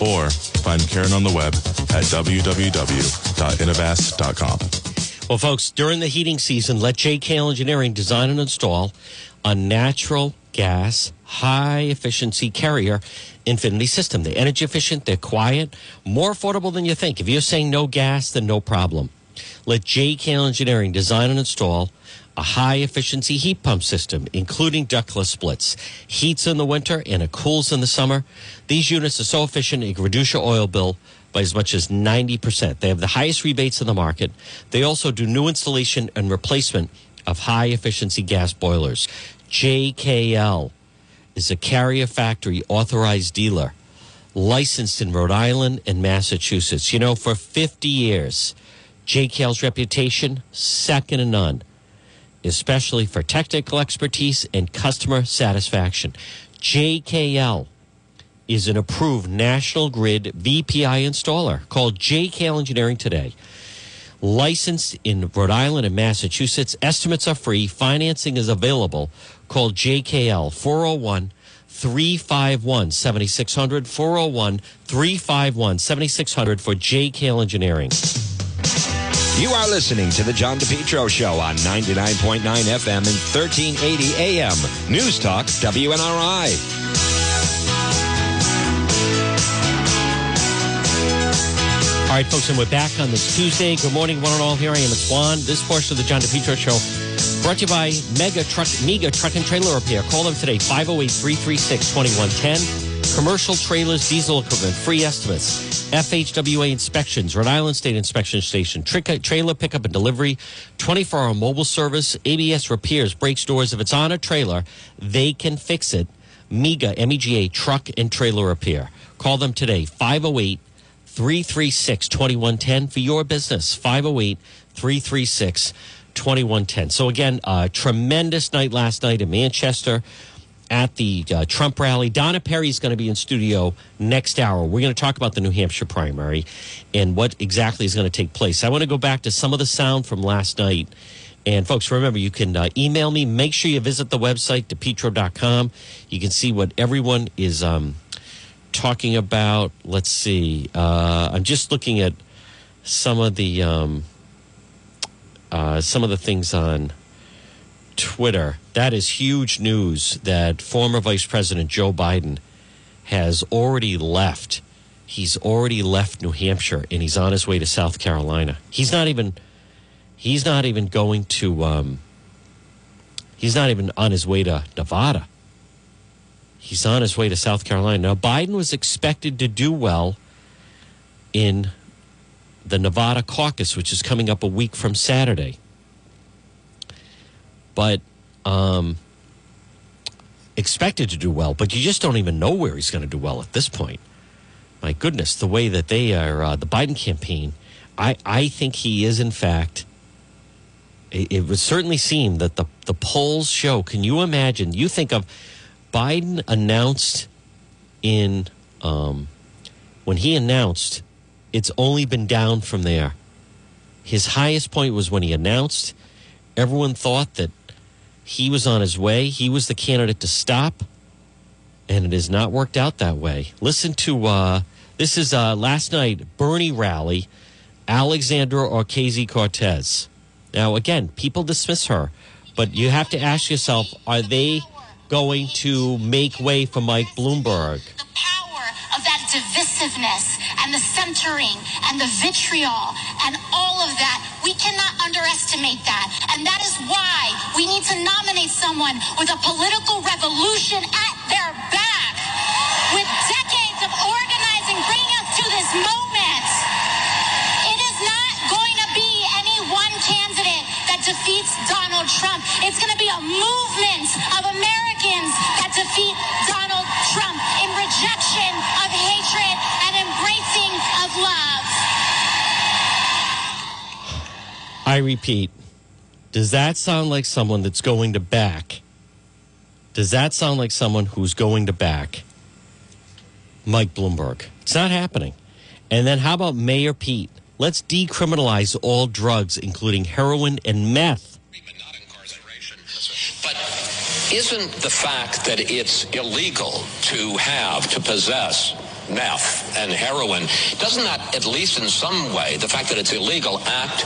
Speaker 12: Or find Karen on the web at www.innovast.com.
Speaker 1: Well, folks, during the heating season, let JKL Engineering design and install a natural gas high efficiency carrier infinity system. They're energy efficient, they're quiet, more affordable than you think. If you're saying no gas, then no problem. Let JKL Engineering design and install a high efficiency heat pump system, including ductless splits. Heats in the winter and it cools in the summer. These units are so efficient it can reduce your oil bill by as much as 90%. They have the highest rebates in the market. They also do new installation and replacement of high efficiency gas boilers. JKL is a carrier factory authorized dealer licensed in Rhode Island and Massachusetts. You know, for 50 years, JKL's reputation, second to none, especially for technical expertise and customer satisfaction. JKL is an approved National Grid VPI installer. Call JKL Engineering today. Licensed in Rhode Island and Massachusetts. Estimates are free. Financing is available. Call JKL 401 351 7600. 401 351 7600 for JKL Engineering.
Speaker 13: You are listening to the John DePetro Show on 99.9 FM and 1380 AM. News Talk WNRI.
Speaker 1: All right, folks, and we're back on this Tuesday. Good morning, one and all. Here I am, it's Juan. This portion of the John DePetro Show brought to you by Mega Truck, Mega Truck and Trailer Repair. Call them today, 508 336 2110. Commercial trailers, diesel equipment, free estimates, FHWA inspections, Rhode Island State Inspection Station, trailer pickup and delivery, 24 hour mobile service, ABS repairs, brakes, doors. If it's on a trailer, they can fix it. MEGA, M E G A, truck and trailer repair. Call them today, 508 336 2110 for your business. 508 336 2110. So, again, a tremendous night last night in Manchester at the uh, Trump rally. Donna Perry is going to be in studio next hour. We're going to talk about the New Hampshire primary and what exactly is going to take place. I want to go back to some of the sound from last night. And folks, remember, you can uh, email me. Make sure you visit the website, depetro.com. You can see what everyone is um, talking about. Let's see. Uh, I'm just looking at some of the um, uh, some of the things on Twitter. That is huge news that former Vice President Joe Biden has already left. He's already left New Hampshire and he's on his way to South Carolina. He's not even He's not even going to. Um, he's not even on his way to Nevada. He's on his way to South Carolina. Now, Biden was expected to do well in the Nevada caucus, which is coming up a week from Saturday. But um, expected to do well, but you just don't even know where he's going to do well at this point. My goodness, the way that they are, uh, the Biden campaign, I, I think he is, in fact, it, it would certainly seem that the, the polls show. Can you imagine? You think of Biden announced in, um, when he announced, it's only been down from there. His highest point was when he announced, everyone thought that he was on his way. He was the candidate to stop, and it has not worked out that way. Listen to uh, this is uh, last night Bernie rally, Alexandra Ocasio Cortez. Now, again, people dismiss her, but you have to ask yourself: Are they going to make way for Mike Bloomberg?
Speaker 2: Of that divisiveness and the centering and the vitriol and all of that. We cannot underestimate that. And that is why we need to nominate someone with a political revolution at their back, with decades of organizing bringing us to this moment. It is not going to be any one candidate that defeats Donald Trump. It's going to be a movement of Americans that defeat Donald Trump in rejection hatred and embracing of love.
Speaker 1: I repeat, does that sound like someone that's going to back? Does that sound like someone who's going to back Mike Bloomberg? It's not happening. And then how about Mayor Pete? Let's decriminalize all drugs, including heroin and meth.
Speaker 14: But isn't the fact that it's illegal to have, to possess meth and heroin, doesn't that, at least in some way, the fact that it's illegal, act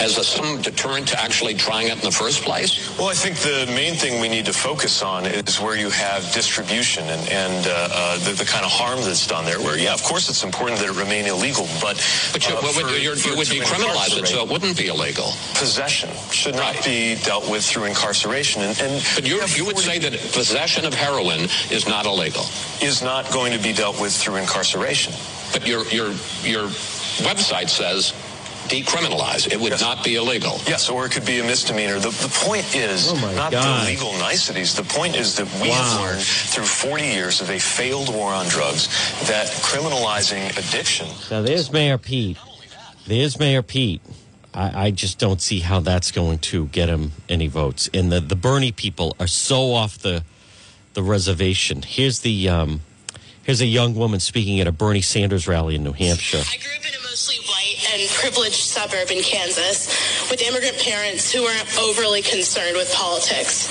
Speaker 14: as a, some deterrent to actually trying it in the first place?
Speaker 15: Well, I think the main thing we need to focus on is where you have distribution and, and uh, uh, the, the, kind of harm that's done there. Where, yeah, of course, it's important that it remain illegal, but
Speaker 14: but you,
Speaker 15: uh,
Speaker 14: well,
Speaker 15: for,
Speaker 14: you would decriminalize it, so it wouldn't be illegal.
Speaker 15: Possession should not be dealt with through incarceration, and, and
Speaker 14: but you you would say that possession of heroin is not illegal.
Speaker 15: Is not going to be dealt with through incarceration.
Speaker 14: But your your your website says decriminalize. It would
Speaker 15: Yes.
Speaker 14: not be illegal.
Speaker 15: Yes, or it could be a misdemeanor. The, the point is
Speaker 1: Oh
Speaker 15: not
Speaker 1: God.
Speaker 15: the legal niceties. The point is that we have learned through 40 years of a failed war on drugs that criminalizing addiction
Speaker 1: Now, there's Mayor Pete. There's Mayor Pete. I, I just don't see how that's going to get him any votes. And the, the Bernie people are so off the the reservation. Here's the um, here's a young woman speaking at a Bernie Sanders rally in New Hampshire.
Speaker 16: I grew up in a mostly white and privileged suburb in Kansas with immigrant parents who weren't overly concerned with politics.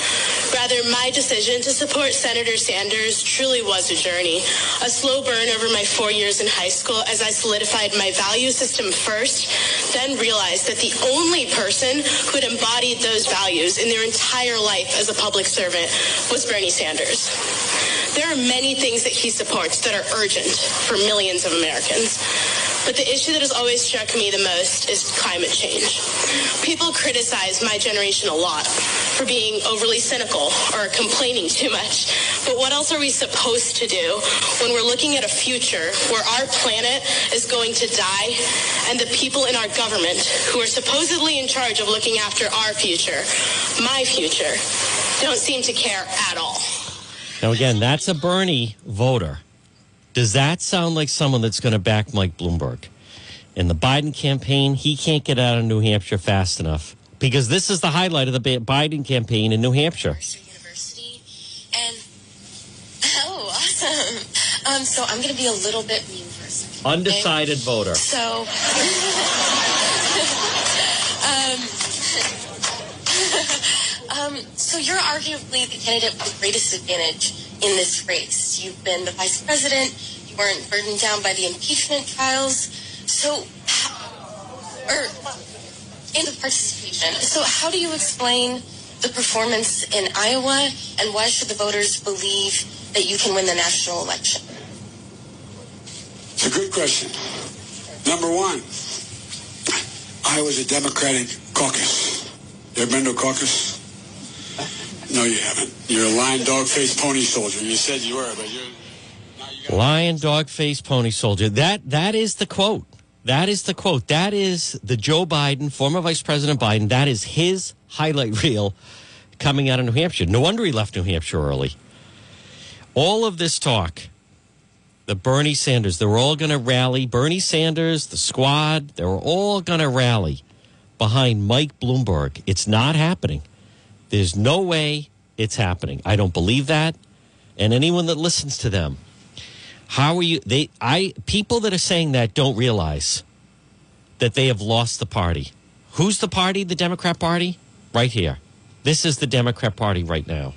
Speaker 16: Rather, my decision to support Senator Sanders truly was a journey, a slow burn over my four years in high school as I solidified my value system first, then realized that the only person who had embodied those values in their entire life as a public servant was Bernie Sanders. There are many things that he supports that are urgent for millions of Americans. But the issue that has always struck me the most is climate change. People criticize my generation a lot for being overly cynical or complaining too much. But what else are we supposed to do when we're looking at a future where our planet is going to die and the people in our government who are supposedly in charge of looking after our future, my future, don't seem to care at all.
Speaker 1: Now, again, that's a Bernie voter. Does that sound like someone that's going to back Mike Bloomberg? In the Biden campaign, he can't get out of New Hampshire fast enough because this is the highlight of the Biden campaign in New Hampshire.
Speaker 17: And oh, awesome. Um, so I'm going to be a little bit mean for a second. okay?
Speaker 1: Undecided voter.
Speaker 17: So, um, um, so you're arguably the candidate with the greatest advantage in this race. You've been the vice president. You weren't burdened down by the impeachment trials. So, or er, in the participation. So, how do you explain the performance in Iowa, and why should the voters believe that you can win the national election?
Speaker 18: It's a good question. Number one, I was a Democratic caucus. You ever been to a caucus? No, you haven't. You're a lion, dog faced pony soldier. You said you were, but you're.
Speaker 1: Lion, dog face, pony soldier. That that is the quote. That is the quote. That is the Joe Biden, former Vice President Biden. That is his highlight reel coming out of New Hampshire. No wonder he left New Hampshire early. All of this talk, the Bernie Sanders, they're all going to rally. Bernie Sanders, the squad, they're all going to rally behind Mike Bloomberg. It's not happening. There's no way it's happening. I don't believe that. And anyone that listens to them, how are you? They, I, people that are saying that don't realize that they have lost the party. Who's the party? The Democrat Party? Right here. This is the Democrat Party right now.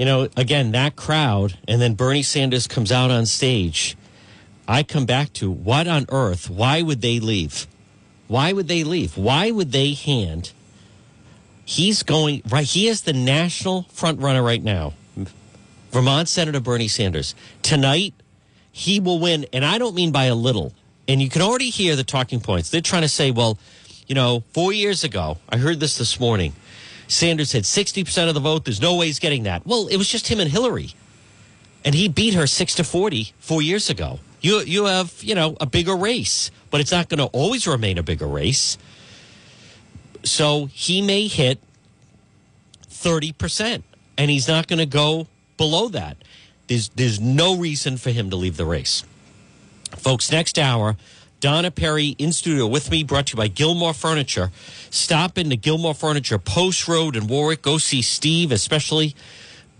Speaker 2: You
Speaker 1: know, again, that crowd, and then Bernie Sanders comes out on stage. I come back to what on earth? Why would they leave? Why would they leave? Why would they hand? He's going right. He is the national front runner right now. Vermont Senator Bernie Sanders. Tonight, he will win, and I don't mean by a little. And you can already hear the talking points. They're trying to say, well, you know, four years ago, I heard this this morning. Sanders had 60% of the vote. There's no way he's getting that. Well, it was just him and Hillary. And he beat her 6 to 40 four years ago. You, you have, you know, a bigger race, but it's not going to always remain a bigger race. So he may hit 30%, and he's not going to go below that. There's, there's no reason for him to leave the race. Folks, next hour, Donna Perry in studio with me, brought to you by Gilmore Furniture. Stop into Gilmore Furniture, Post Road in Warwick. Go see Steve, especially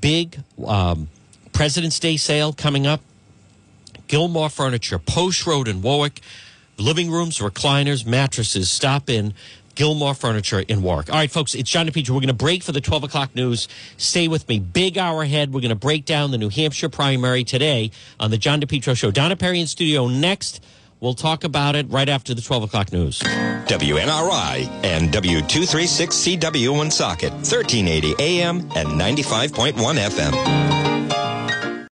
Speaker 1: big um, President's Day sale coming up. Gilmore Furniture, Post Road in Warwick. Living rooms, recliners, mattresses. Stop in Gilmore Furniture in Warwick. All right, folks, it's John DePetro. We're going to break for the 12 o'clock news. Stay with me. Big hour ahead. We're going to break down the New Hampshire primary today on the John DePetro Show. Donna Perry in studio next. We'll talk about it right after the 12 o'clock news.
Speaker 13: WNRI and W236CW Woonsocket, 1380 AM and 95.1 FM.